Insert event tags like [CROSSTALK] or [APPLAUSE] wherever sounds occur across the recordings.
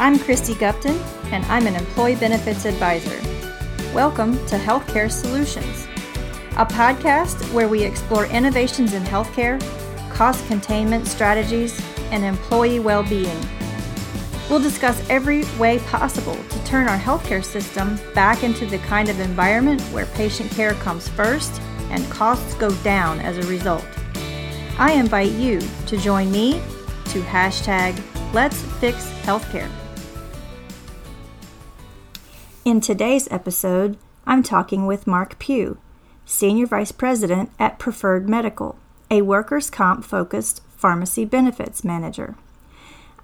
I'm Christy Gupton, and I'm an Employee Benefits Advisor. Welcome to Healthcare Solutions, a podcast where we explore innovations in healthcare, cost containment strategies, and employee well being. We'll discuss every way possible to turn our healthcare system back into the kind of environment where patient care comes first and costs go down as a result. I invite you to join me to hashtag Let's Fix Healthcare. In today's episode, I'm talking with Mark Pew, Senior Vice President at Preferred Medical, a workers' comp focused pharmacy benefits manager.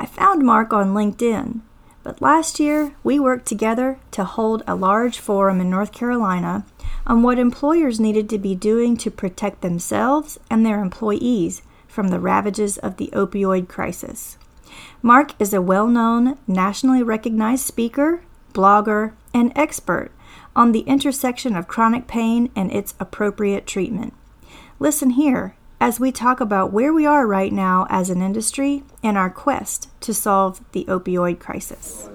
I found Mark on LinkedIn, but last year we worked together to hold a large forum in North Carolina on what employers needed to be doing to protect themselves and their employees from the ravages of the opioid crisis. Mark is a well known, nationally recognized speaker, blogger, and expert on the intersection of chronic pain and its appropriate treatment. Listen here as we talk about where we are right now as an industry and our quest to solve the opioid crisis.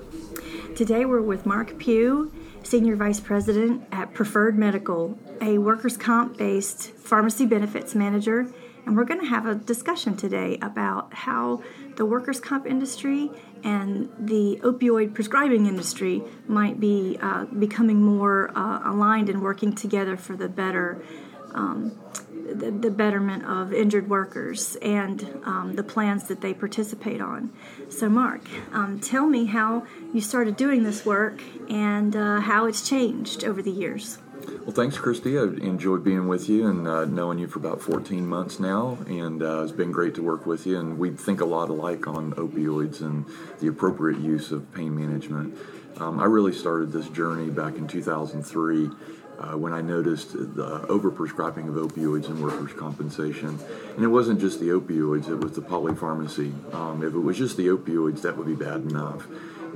Today we're with Mark Pew, Senior Vice President at Preferred Medical, a workers' comp based pharmacy benefits manager and we're going to have a discussion today about how the workers' comp industry and the opioid prescribing industry might be uh, becoming more uh, aligned and working together for the better. Um, the, the, betterment of injured workers and um, the plans that they participate on. So, Mark, um, tell me how you started doing this work and uh, how it's changed over the years. Well, thanks, Christy. I enjoyed being with you and uh, knowing you for about 14 months now, and uh, it's been great to work with you. And we think a lot alike on opioids and the appropriate use of pain management. Um, I really started this journey back in 2003 uh, when I noticed the overprescribing of opioids in workers' compensation. And it wasn't just the opioids, it was the polypharmacy. Um, if it was just the opioids, that would be bad enough.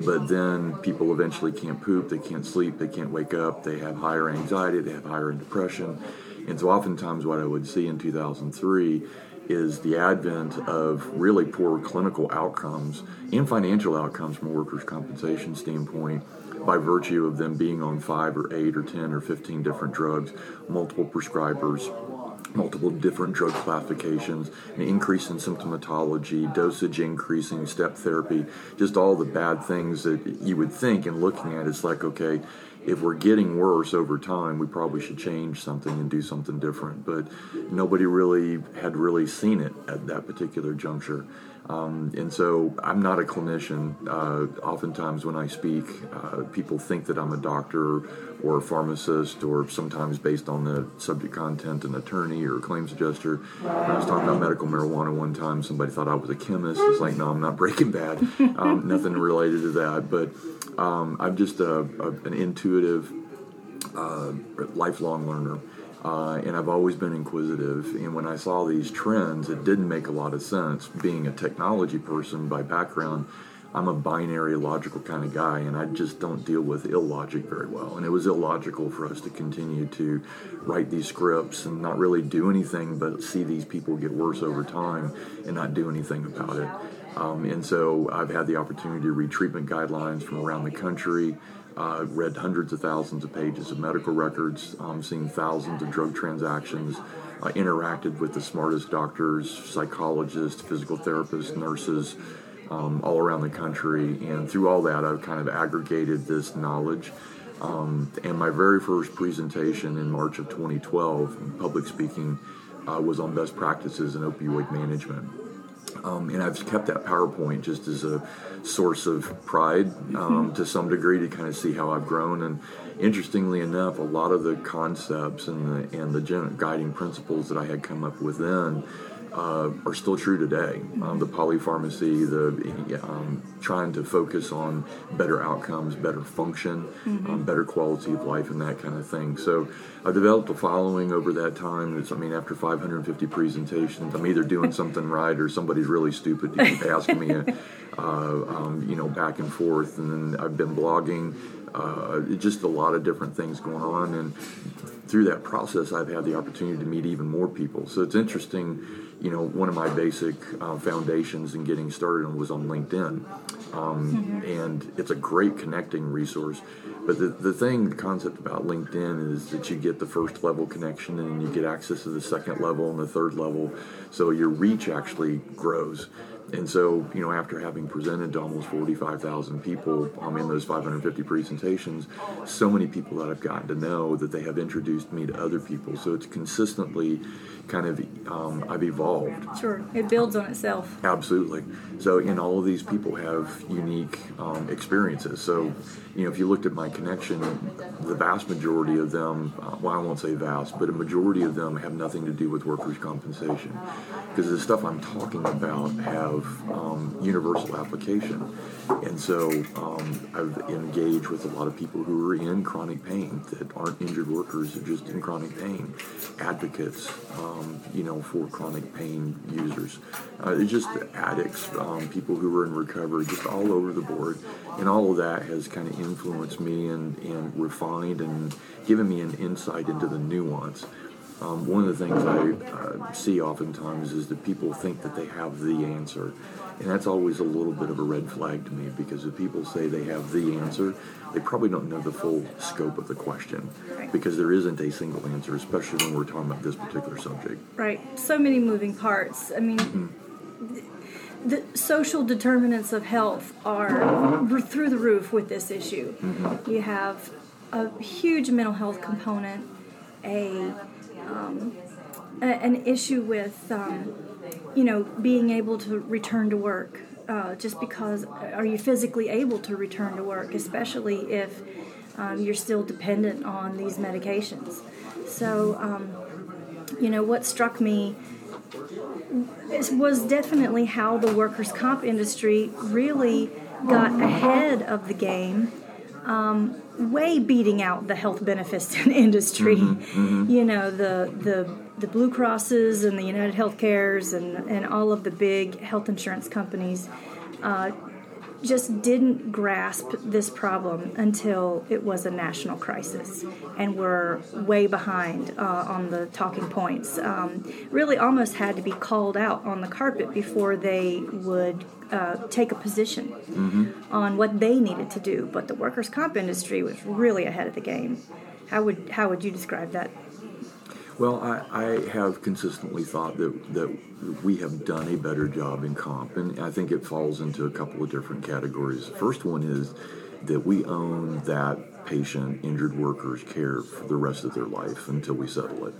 But then people eventually can't poop, they can't sleep, they can't wake up, they have higher anxiety, they have higher depression. And so, oftentimes, what I would see in 2003 is the advent of really poor clinical outcomes and financial outcomes from a workers' compensation standpoint by virtue of them being on five or eight or 10 or 15 different drugs, multiple prescribers, multiple different drug classifications, an increase in symptomatology, dosage increasing, step therapy, just all the bad things that you would think and looking at it's like, okay, if we're getting worse over time, we probably should change something and do something different. But nobody really had really seen it at that particular juncture. Um, and so I'm not a clinician. Uh, oftentimes, when I speak, uh, people think that I'm a doctor or a pharmacist, or sometimes based on the subject content, an attorney or a claims adjuster. When I was talking about medical marijuana one time, somebody thought I was a chemist. It's like, no, I'm not Breaking Bad. Um, [LAUGHS] nothing related to that. But um, I'm just a, a, an intuitive, uh, lifelong learner. Uh, and I've always been inquisitive. And when I saw these trends, it didn't make a lot of sense. Being a technology person by background, I'm a binary logical kind of guy, and I just don't deal with illogic very well. And it was illogical for us to continue to write these scripts and not really do anything but see these people get worse over time and not do anything about it. Um, and so I've had the opportunity to read treatment guidelines from around the country. Uh, read hundreds of thousands of pages of medical records, um, seen thousands of drug transactions, uh, interacted with the smartest doctors, psychologists, physical therapists, nurses, um, all around the country. And through all that, I've kind of aggregated this knowledge. Um, and my very first presentation in March of 2012, public speaking, uh, was on best practices in opioid management. Um, and I've kept that PowerPoint just as a source of pride um, to some degree to kind of see how I've grown. And interestingly enough, a lot of the concepts and the and the guiding principles that I had come up with then uh, are still true today. Um, the polypharmacy, the um, trying to focus on better outcomes, better function, mm-hmm. um, better quality of life, and that kind of thing. So I've developed a following over that time. It's, I mean, after 550 presentations, I'm either doing [LAUGHS] something right or somebody's really stupid to keep asking me, uh, um, you know, back and forth. And then I've been blogging. Uh, just a lot of different things going on, and through that process, I've had the opportunity to meet even more people. So it's interesting you know, one of my basic uh, foundations in getting started was on LinkedIn. Um, And it's a great connecting resource. But the, the thing, the concept about LinkedIn is that you get the first level connection and you get access to the second level and the third level. So your reach actually grows. And so, you know, after having presented to almost 45,000 people um, in those 550 presentations, so many people that I've gotten to know that they have introduced me to other people. So it's consistently kind of, um, I've evolved. Sure, it builds on itself. Absolutely. So, and all of these people have unique um, experiences. So, you know, if you looked at my connection, the vast majority of them, uh, well, I won't say vast, but a majority of them have nothing to do with workers' compensation. Because the stuff I'm talking about have um, universal application. And so um, I've engaged with a lot of people who are in chronic pain that aren't injured workers, they're just in chronic pain, advocates, um, you know, for chronic pain users. Uh, it's just addicts, um, people who are in recovery, just all over the board. And all of that has kind of influenced me and, and refined and given me an insight into the nuance. Um, one of the things I uh, see oftentimes is that people think that they have the answer. And that's always a little bit of a red flag to me because if people say they have the answer, they probably don't know the full scope of the question because there isn't a single answer, especially when we're talking about this particular subject. Right. So many moving parts. I mean, mm-hmm. the social determinants of health are through the roof with this issue. Mm-hmm. You have a huge mental health component, a um, a, an issue with, um, you know, being able to return to work. Uh, just because, are you physically able to return to work, especially if um, you're still dependent on these medications? So, um, you know, what struck me was definitely how the workers' comp industry really got ahead of the game um, way beating out the health benefits [LAUGHS] in industry. Mm-hmm, mm-hmm. You know, the the the Blue Crosses and the United Healthcares and and all of the big health insurance companies. Uh, just didn't grasp this problem until it was a national crisis, and we're way behind uh, on the talking points. Um, really, almost had to be called out on the carpet before they would uh, take a position mm-hmm. on what they needed to do. But the workers' comp industry was really ahead of the game. How would how would you describe that? Well, I, I have consistently thought that, that we have done a better job in comp, and I think it falls into a couple of different categories. First one is that we own that patient, injured workers care for the rest of their life until we settle it.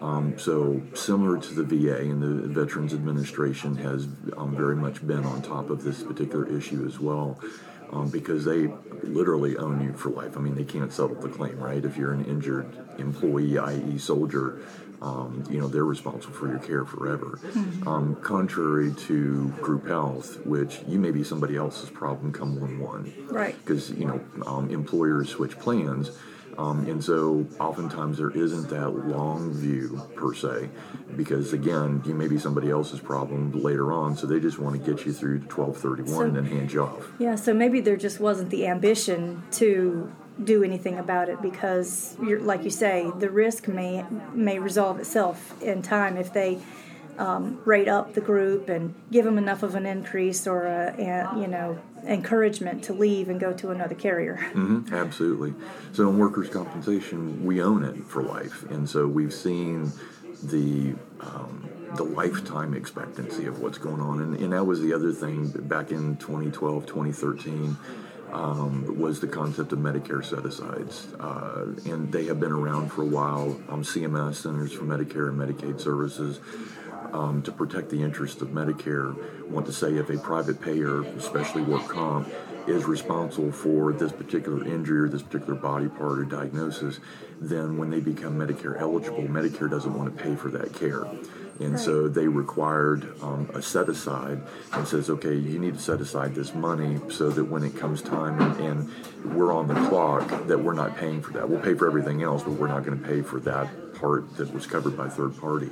Um, so, similar to the VA and the Veterans Administration has um, very much been on top of this particular issue as well um, because they literally own you for life. I mean, they can't settle the claim, right? If you're an injured employee, i.e., soldier, um, you know they're responsible for your care forever. Mm-hmm. Um, contrary to group health, which you may be somebody else's problem come one one, right? Because you know um, employers switch plans um, and so oftentimes there isn't that long view per se, because again, you may be somebody else's problem later on, so they just want to get you through to 1231 so, and then hand you off. Yeah, so maybe there just wasn't the ambition to do anything about it because like you say the risk may may resolve itself in time if they um, rate up the group and give them enough of an increase or a, a you know encouragement to leave and go to another carrier. [LAUGHS] Mm-hmm, absolutely. So in workers' compensation, we own it for life, and so we've seen the um, the lifetime expectancy of what's going on, and, and that was the other thing back in 2012, 2013. Um, was the concept of Medicare set asides. Uh, and they have been around for a while. Um, CMS, Centers for Medicare and Medicaid Services, um, to protect the interests of Medicare, want to say if a private payer, especially work comp, is responsible for this particular injury or this particular body part or diagnosis, then when they become Medicare eligible, Medicare doesn't want to pay for that care. And right. so they required um, a set aside and says, okay, you need to set aside this money so that when it comes time and, and we're on the clock, that we're not paying for that. We'll pay for everything else, but we're not going to pay for that part that was covered by third party.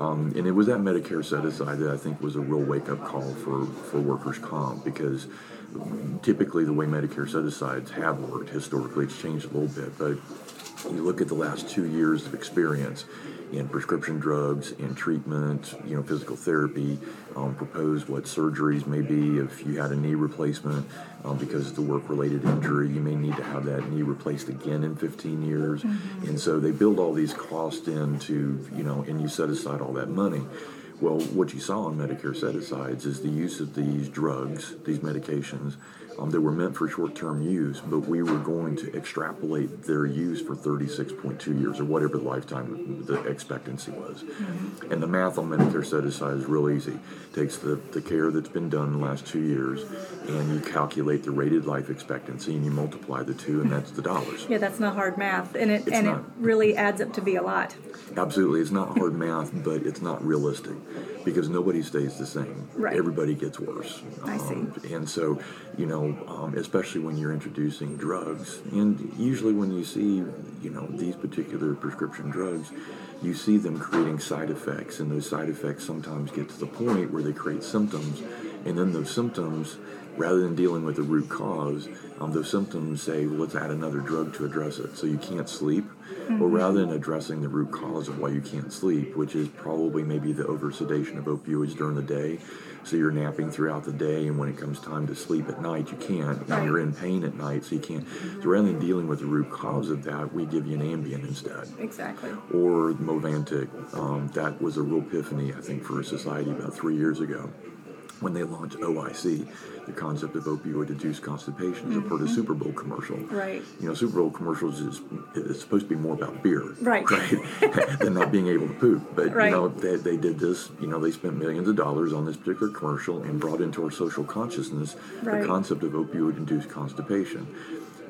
Um, and it was that Medicare set aside that I think was a real wake up call for, for workers' comp because typically the way Medicare set asides have worked historically, it's changed a little bit, but you look at the last two years of experience in prescription drugs, in treatment, you know, physical therapy, um, propose what surgeries may be. If you had a knee replacement um, because it's a work-related injury, you may need to have that knee replaced again in 15 years. Mm-hmm. And so they build all these costs into, you know, and you set aside all that money. Well, what you saw on Medicare set asides is the use of these drugs, these medications, um, that were meant for short term use, but we were going to extrapolate their use for 36.2 years or whatever the lifetime the expectancy was. Mm-hmm. And the math on Medicare set aside is real easy. It takes the, the care that's been done in the last two years and you calculate the rated life expectancy and you multiply the two, and that's the dollars. Yeah, that's not hard math, and it, and not. it really adds up to be a lot. Absolutely. It's not hard math, but it's not realistic because nobody stays the same. Right. Everybody gets worse. I um, see. And so, you know, um, especially when you're introducing drugs, and usually when you see, you know, these particular prescription drugs, you see them creating side effects, and those side effects sometimes get to the point where they create symptoms, and then those symptoms rather than dealing with the root cause, um, those symptoms say, well, let's add another drug to address it. So you can't sleep. Mm-hmm. Or rather than addressing the root cause of why you can't sleep, which is probably maybe the oversedation of opioids during the day. So you're napping throughout the day, and when it comes time to sleep at night, you can't. And you're in pain at night, so you can't. So rather than dealing with the root cause of that, we give you an Ambien instead. Exactly. Or Movantik. Um, that was a real epiphany, I think, for society about three years ago when they launched OIC, the concept of opioid-induced constipation is mm-hmm. a part of Super Bowl commercial. Right. You know, Super Bowl commercials is it's supposed to be more about beer, right? Right, [LAUGHS] than not being able to poop. But right. you know, they, they did this. You know, they spent millions of dollars on this particular commercial and brought into our social consciousness right. the concept of opioid-induced constipation.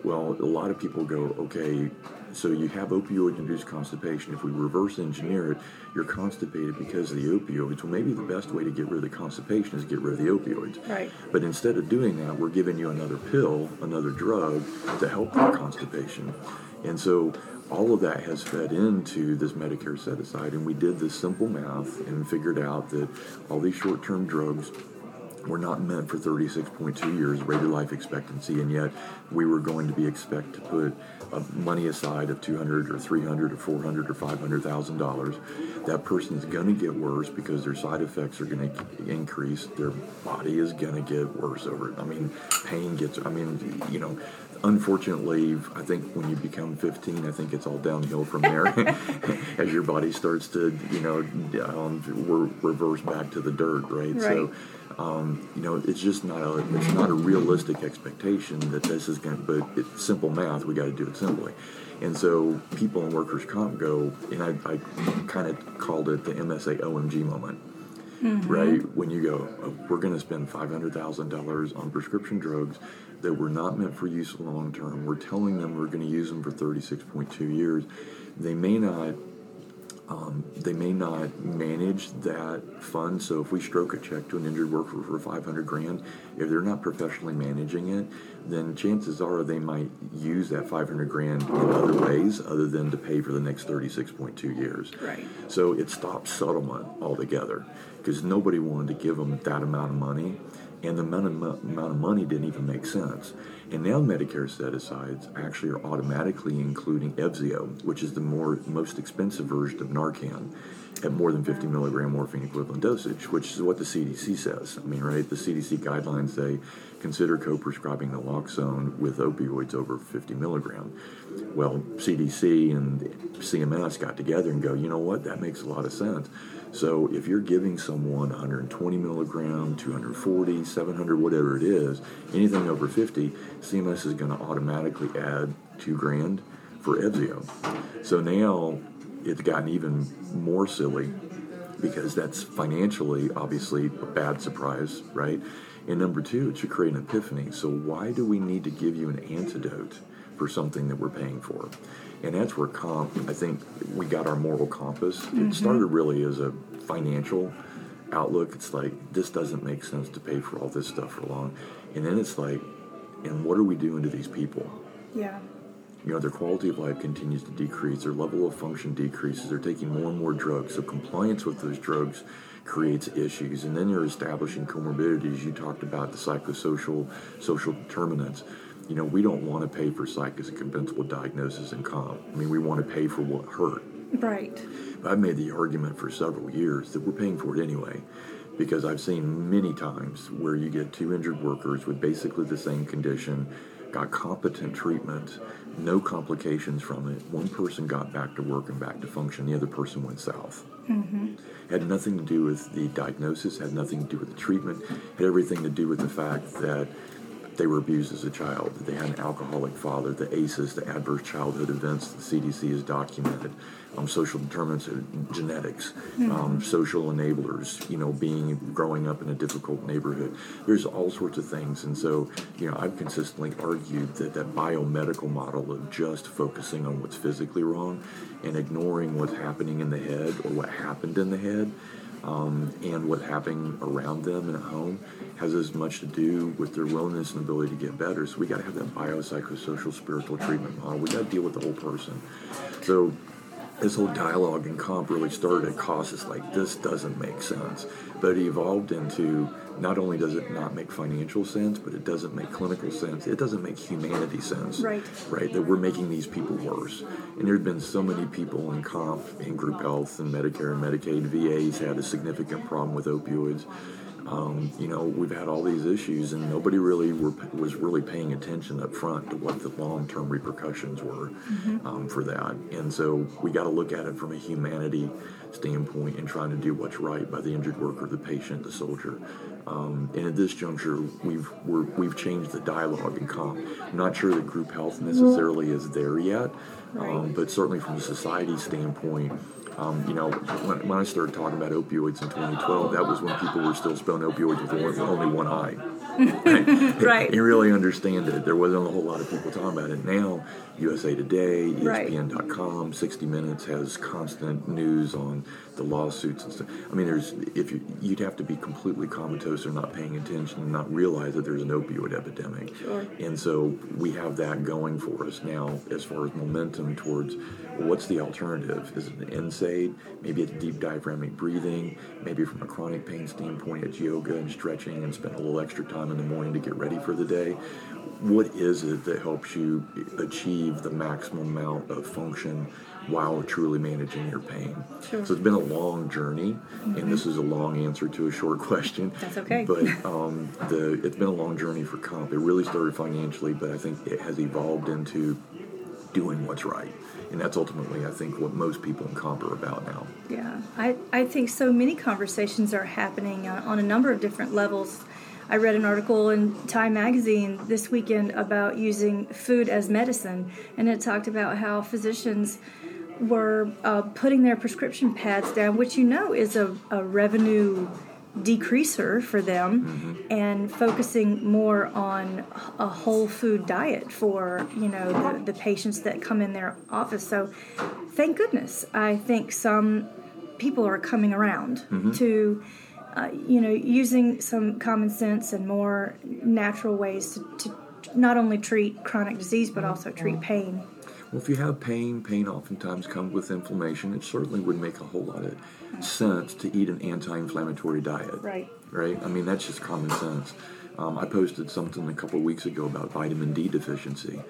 Well, a lot of people go, okay, so you have opioid induced constipation. If we reverse engineer it, you're constipated because of the opioids. Well, maybe the best way to get rid of the constipation is get rid of the opioids. Right. But instead of doing that, we're giving you another pill, another drug to help that constipation. And so all of that has fed into this Medicare set aside. And we did this simple math and figured out that all these short term drugs were not meant for 36.2 years rated life expectancy, and yet we were going to be expect to put uh, money aside of 200 or 300 or 400 or 500 thousand dollars. That person is going to get worse because their side effects are going to increase. Their body is going to get worse over it. I mean, pain gets. I mean, you know, unfortunately, I think when you become 15, I think it's all downhill from there [LAUGHS] [LAUGHS] as your body starts to, you know, um, re- reverse back to the dirt, right? right. So um, you know, it's just not a it's not a realistic expectation that this is going. to But it's simple math. We got to do it simply. And so people in workers' comp go, and I, I kind of called it the MSA OMG moment. Mm-hmm. Right when you go, oh, we're going to spend five hundred thousand dollars on prescription drugs that were not meant for use long term. We're telling them we're going to use them for thirty six point two years. They may not um, they may not manage that fund. So if we stroke a check to an injured worker for 500 grand, if they're not professionally managing it, then chances are they might use that 500 grand in other ways other than to pay for the next 36.2 years. Right. So it stops settlement altogether because nobody wanted to give them that amount of money and the amount of, amount of money didn't even make sense. And now Medicare set-asides actually are automatically including Evzio, which is the more most expensive version of Narcan, at more than 50 milligram morphine equivalent dosage, which is what the CDC says. I mean, right? The CDC guidelines say consider co-prescribing naloxone with opioids over 50 milligram. Well, CDC and CMS got together and go, you know what? That makes a lot of sense. So if you're giving someone 120 milligram, 240, 700, whatever it is, anything over 50, CMS is going to automatically add two grand for Evzio. So now it's gotten even more silly because that's financially obviously a bad surprise, right? And number two, it should create an epiphany. So why do we need to give you an antidote for something that we're paying for? and that's where comp. I think we got our moral compass. Mm-hmm. It started really as a financial outlook. It's like this doesn't make sense to pay for all this stuff for long, and then it's like, and what are we doing to these people? Yeah. You know, their quality of life continues to decrease. Their level of function decreases. They're taking more and more drugs. So compliance with those drugs creates issues. And then you're establishing comorbidities. You talked about the psychosocial social determinants you know, we don't want to pay for psych as a compensable diagnosis and comp. I mean, we want to pay for what hurt. Right. But I've made the argument for several years that we're paying for it anyway, because I've seen many times where you get two injured workers with basically the same condition, got competent treatment, no complications from it. One person got back to work and back to function, the other person went south. Mm-hmm. Had nothing to do with the diagnosis, had nothing to do with the treatment, had everything to do with the fact that they were abused as a child, that they had an alcoholic father, the ACEs, the adverse childhood events, the CDC has documented, um, social determinants of genetics, Mm-hmm. um, social enablers, you know, being growing up in a difficult neighborhood. There's all sorts of things, and so you know, I've consistently argued that that biomedical model of just focusing on what's physically wrong and ignoring what's happening in the head or what happened in the head um, and what's happening around them and at home has as much to do with their willingness and ability to get better. So we got to have that biopsychosocial spiritual treatment model. We got to deal with the whole person. So this whole dialogue and comp really started at. It's like this doesn't make sense, but it evolved into not only does it not make financial sense, but it doesn't make clinical sense. It doesn't make humanity sense. Right. Right. That we're making these people worse. And there's been so many people in comp, in group health, and Medicare and Medicaid. VA's had a significant problem with opioids. Um, you know, we've had all these issues, and nobody really were, was really paying attention up front to what the long-term repercussions were um, for that. And so we got to look at it from a humanity standpoint and trying to do what's right by the injured worker, the patient, the soldier. Um, and at this juncture, we've we're, we've changed the dialogue in comp. I'm not sure that group health necessarily is there yet, um, Right. but certainly from a society standpoint. Um, you know, when, when I started talking about opioids in 2012, that was when people were still spelling opioids with only one eye. [LAUGHS] Right. You really understand it. There wasn't a whole lot of people talking about it. Now, USA Today, E Right. ESPN.com, 60 Minutes has constant news on the lawsuits and stuff. I mean, there's if you you'd have to be completely comatose or not paying attention and not realize that there's an opioid epidemic. Sure. And so we have that going for us now as far as momentum towards well, what's the alternative? Is it an NSAID? Maybe it's deep diaphragmatic breathing. Maybe from a chronic pain standpoint, it's yoga and stretching and spend a little extra time in the morning to get ready for the day. What is it that helps you achieve the maximum amount of function while truly managing your pain? Sure. So it's been a long journey, and this is a long answer to a short [LAUGHS] question. That's okay. But [LAUGHS] um, the it's been a long journey for comp. It really started financially, but I think it has evolved into doing what's right, and that's ultimately I think what most people in comp are about now. Yeah, I, I think so many conversations are happening on, on a number of different levels. I read an article in Time Magazine this weekend about using food as medicine, and it talked about how physicians were uh, putting their prescription pads down, which you know is a, a revenue decreaser for them, and focusing more on a whole food diet for you know the, the patients that come in their office. So, thank goodness, I think some people are coming around to uh, you know using some common sense and more natural ways to, to not only treat chronic disease but also treat pain. Well, if you have pain, pain oftentimes comes with inflammation. It certainly would make a whole lot of sense to eat an anti-inflammatory diet. Right. Right. I mean, that's just common sense. Um, I posted something a couple weeks ago about vitamin D deficiency.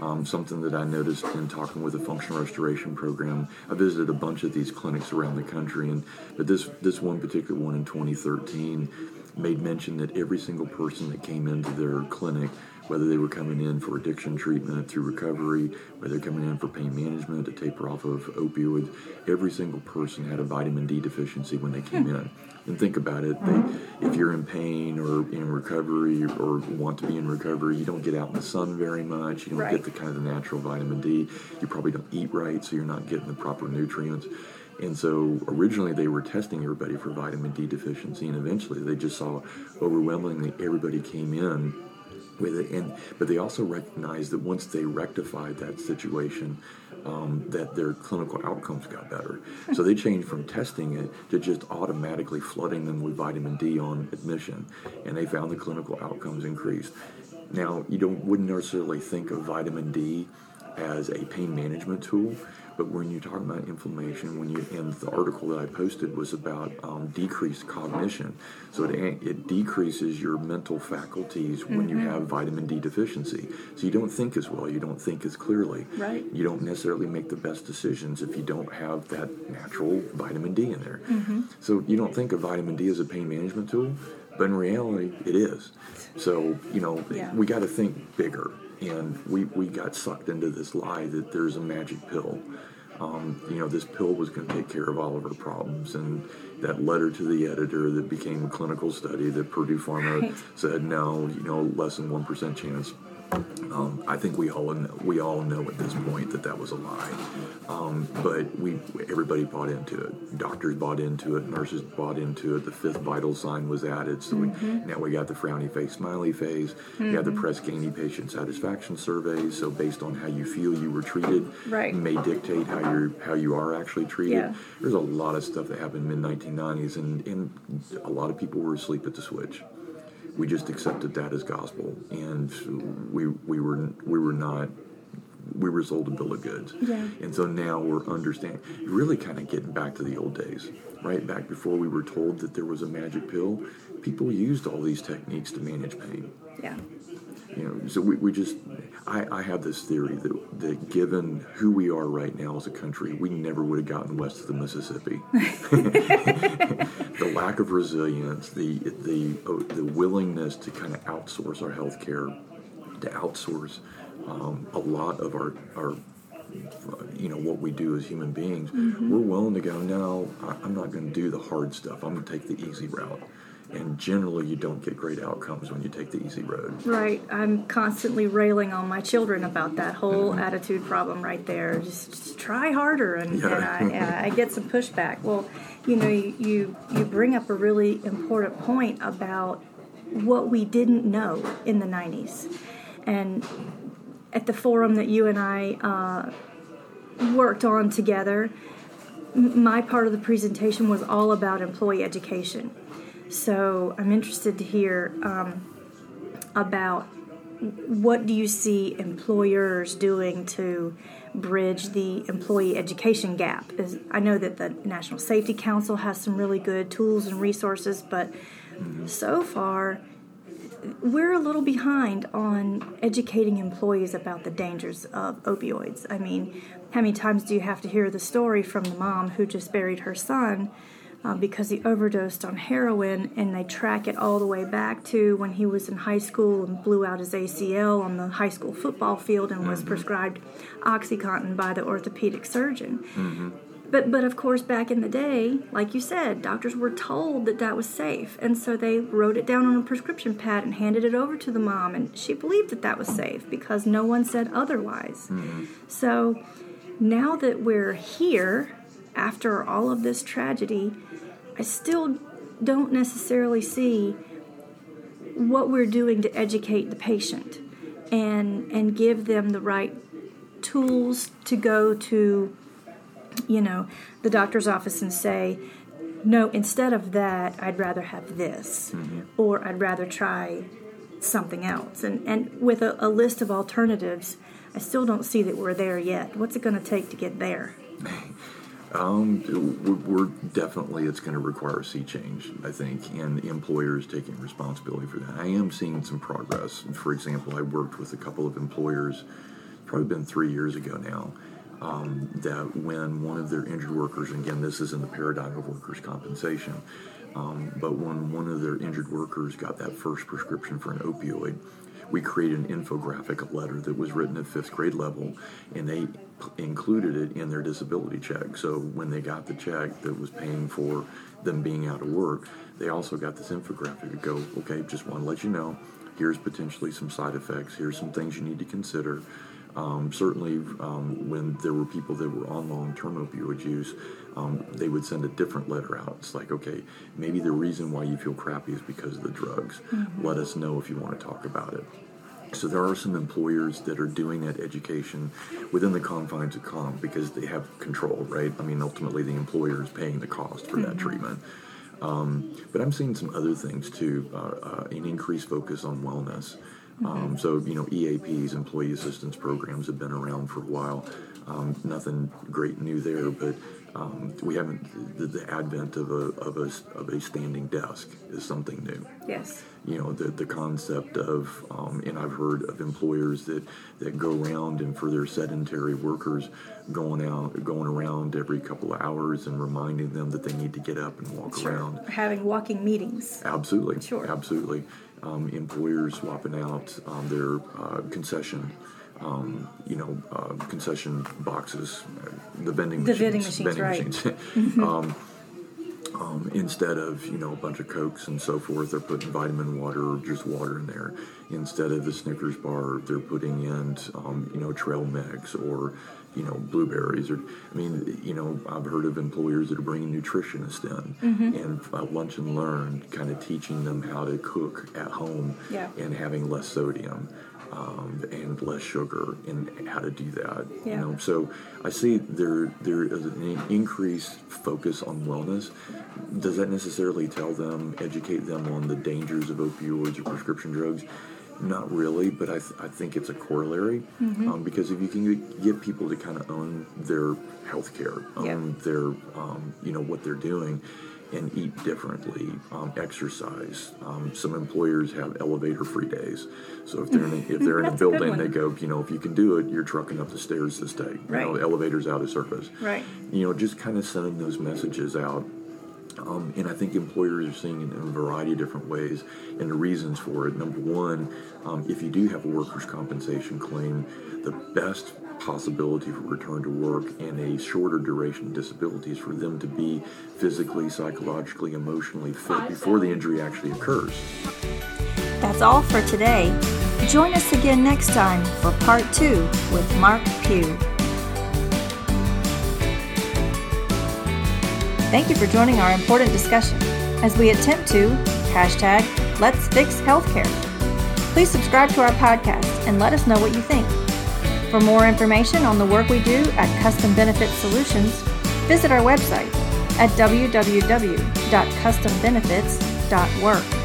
Um, something that I noticed in talking with a functional restoration program. I visited a bunch of these clinics around the country, and but this this one particular one in 2013 made mention that every single person that came into their clinic, whether they were coming in for addiction treatment through recovery, whether they're coming in for pain management to taper off of opioids, every single person had a vitamin D deficiency when they came hmm. in. And think about it, they, if you're in pain or in recovery or want to be in recovery, you don't get out in the sun very much. You don't Right. get the kind of the natural vitamin D. You probably don't eat right, so you're not getting the proper nutrients. And so originally they were testing everybody for vitamin D deficiency, and eventually they just saw overwhelmingly everybody came in with it. And but they also recognized that once they rectified that situation, um, that their clinical outcomes got better. So they changed from testing it to just automatically flooding them with vitamin D on admission, and they found the clinical outcomes increased. Now you don't wouldn't necessarily think of vitamin D as a pain management tool, But when you're talking about inflammation, when you and the article that I posted was about um, decreased cognition, so it it decreases your mental faculties when you have vitamin D deficiency. So you don't think as well, you don't think as clearly. Right. You don't necessarily make the best decisions if you don't have that natural vitamin D in there. So you don't think of vitamin D as a pain management tool, but in reality, it is. So you know Yeah. we got to think bigger, and we we got sucked into this lie that there's a magic pill. Um, you know, this pill was going to take care of all of our problems, and that letter to the editor that became a clinical study that Purdue Pharma Right. said no, you know, less than one percent chance. Um, I think we all know, we all know at this point that that was a lie, um, but we everybody bought into it. Doctors bought into it. Nurses bought into it. The fifth vital sign was added, so we, now we got the frowny face, smiley face. We have the Press Ganey patient satisfaction surveys. So based on how you feel you were treated, Right. may dictate how you're how you are actually treated. Yeah. There's a lot of stuff that happened mid 1990s, and and a lot of people were asleep at the switch we just accepted that as gospel, and we we were we were not we were sold a bill of goods. Yeah. And so now we're understanding, really kind of getting back to the old days, right? Back before we were told that there was a magic pill, people used all these techniques to manage pain. Yeah. You know, so we, we just, I, I have this theory that, that given who we are right now as a country, we never would have gotten west of the Mississippi. [LAUGHS] [LAUGHS] the lack of resilience, the the oh, the willingness to kind of outsource our health care, to outsource um, a lot of our our you know what we do as human beings, we're willing to go. No, I- I'm not going to do the hard stuff. I'm going to take the easy route. And generally, you don't get great outcomes when you take the easy road. Right. I'm constantly railing on my children about that whole attitude problem right there. Just, just try harder, and, Yeah. and, I, I get some pushback. Well, you know, you, you you bring up a really important point about what we didn't know in the '90s, and at the forum that you and I uh, worked on together, my part of the presentation was all about employee education. So I'm interested to hear um, about what do you see employers doing to bridge the employee education gap? I know that the National Safety Council has some really good tools and resources, but so far we're a little behind on educating employees about the dangers of opioids. I mean, how many times do you have to hear the story from the mom who just buried her son uh, because he overdosed on heroin and they track it all the way back to when he was in high school and blew out his ACL on the high school football field and was mm-hmm. prescribed Oxycontin by the orthopedic surgeon. Mm-hmm. But but of course, back in the day, like you said, doctors were told that that was safe, and so they wrote it down on a prescription pad and handed it over to the mom, and she believed that that was safe because no one said otherwise. Mm-hmm. So now that we're here, after all of this tragedy, I still don't necessarily see what we're doing to educate the patient and and give them the right tools to go to you know the doctor's office and say no instead of that i'd rather have this mm-hmm. or i'd rather try something else. And and with a, a list of alternatives i still don't see that we're there yet. What's it going to take to get there [LAUGHS] Um, we're, definitely it's going to require a sea change, I think, and employers taking responsibility for that. I am seeing some progress. For example, I worked with a couple of employers, probably been three years ago now, um, that when one of their injured workers, again, this is in the paradigm of workers' compensation, um, but when one of their injured workers got that first prescription for an opioid, we created an infographic, letter that was written at fifth grade level, and they p- included it in their disability check. So when they got the check that was paying for them being out of work, they also got this infographic to go, okay, just want to let you know, here's potentially some side effects, here's some things you need to consider. Um, certainly, um, when there were people that were on long-term opioid use, um, they would send a different letter out. It's like, okay, maybe the reason why you feel crappy is because of the drugs. Let us know if you want to talk about it. So there are some employers that are doing that education within the confines of comp because they have control, right? I mean, ultimately, the employer is paying the cost for that treatment. Um, but I'm seeing some other things too, uh, uh, an increased focus on wellness. Um, so, you know, EAPs, employee assistance programs, have been around for a while. Um, nothing great new there, but um, we haven't. The, the advent of a, of a of a standing desk is something new. Yes. You know the the concept of, um, and I've heard of employers that that go around and for their sedentary workers, going out, going around every couple of hours and reminding them that they need to get up and walk Sure. around. Having walking meetings. Absolutely. Sure. Absolutely. Um, employers swapping out um, their uh, concession, um, you know, uh, concession boxes, the vending The machines. vending machines, right. machines. [LAUGHS] [LAUGHS] um, um, instead of you know a bunch of cokes and so forth, they're putting vitamin water or just water in there. Instead of the Snickers bar, they're putting in um, you know trail mix or you know blueberries or I mean you know I've heard of employers that are bringing nutritionists in Mm-hmm. and uh, lunch and learn, kind of teaching them how to cook at home Yeah. and having less sodium. Um, and less sugar and how to do that Yeah. you know so I see there there is an increased focus on wellness. Does that necessarily tell them, educate them on the dangers of opioids or prescription drugs? Not really, but I, th- I think it's a corollary um, because if you can get people to kind of own their health care, own Yeah. their um, you know what they're doing, and eat differently, um, exercise. Um, some employers have elevator-free days, so if they're in a, if they're in a [LAUGHS] That's a building, they go, you know, if you can do it, you're trucking up the stairs to stay. You know, Right. elevators out of service. Right. You know, just kind of sending those messages out. Um, and I think employers are seeing it in a variety of different ways, and the reasons for it. Number one, um, if you do have a workers' compensation claim, the best possibility for return to work and a shorter duration disability is for them to be physically, psychologically, emotionally fit before the injury actually occurs. That's all for today. Join us again next time for part two with Mark Pew. Thank you for joining our important discussion as we attempt to hashtag Let's Fix Healthcare. Please subscribe to our podcast and let us know what you think. For more information on the work we do at Custom Benefit Solutions, visit our website at www.custombenefits.work.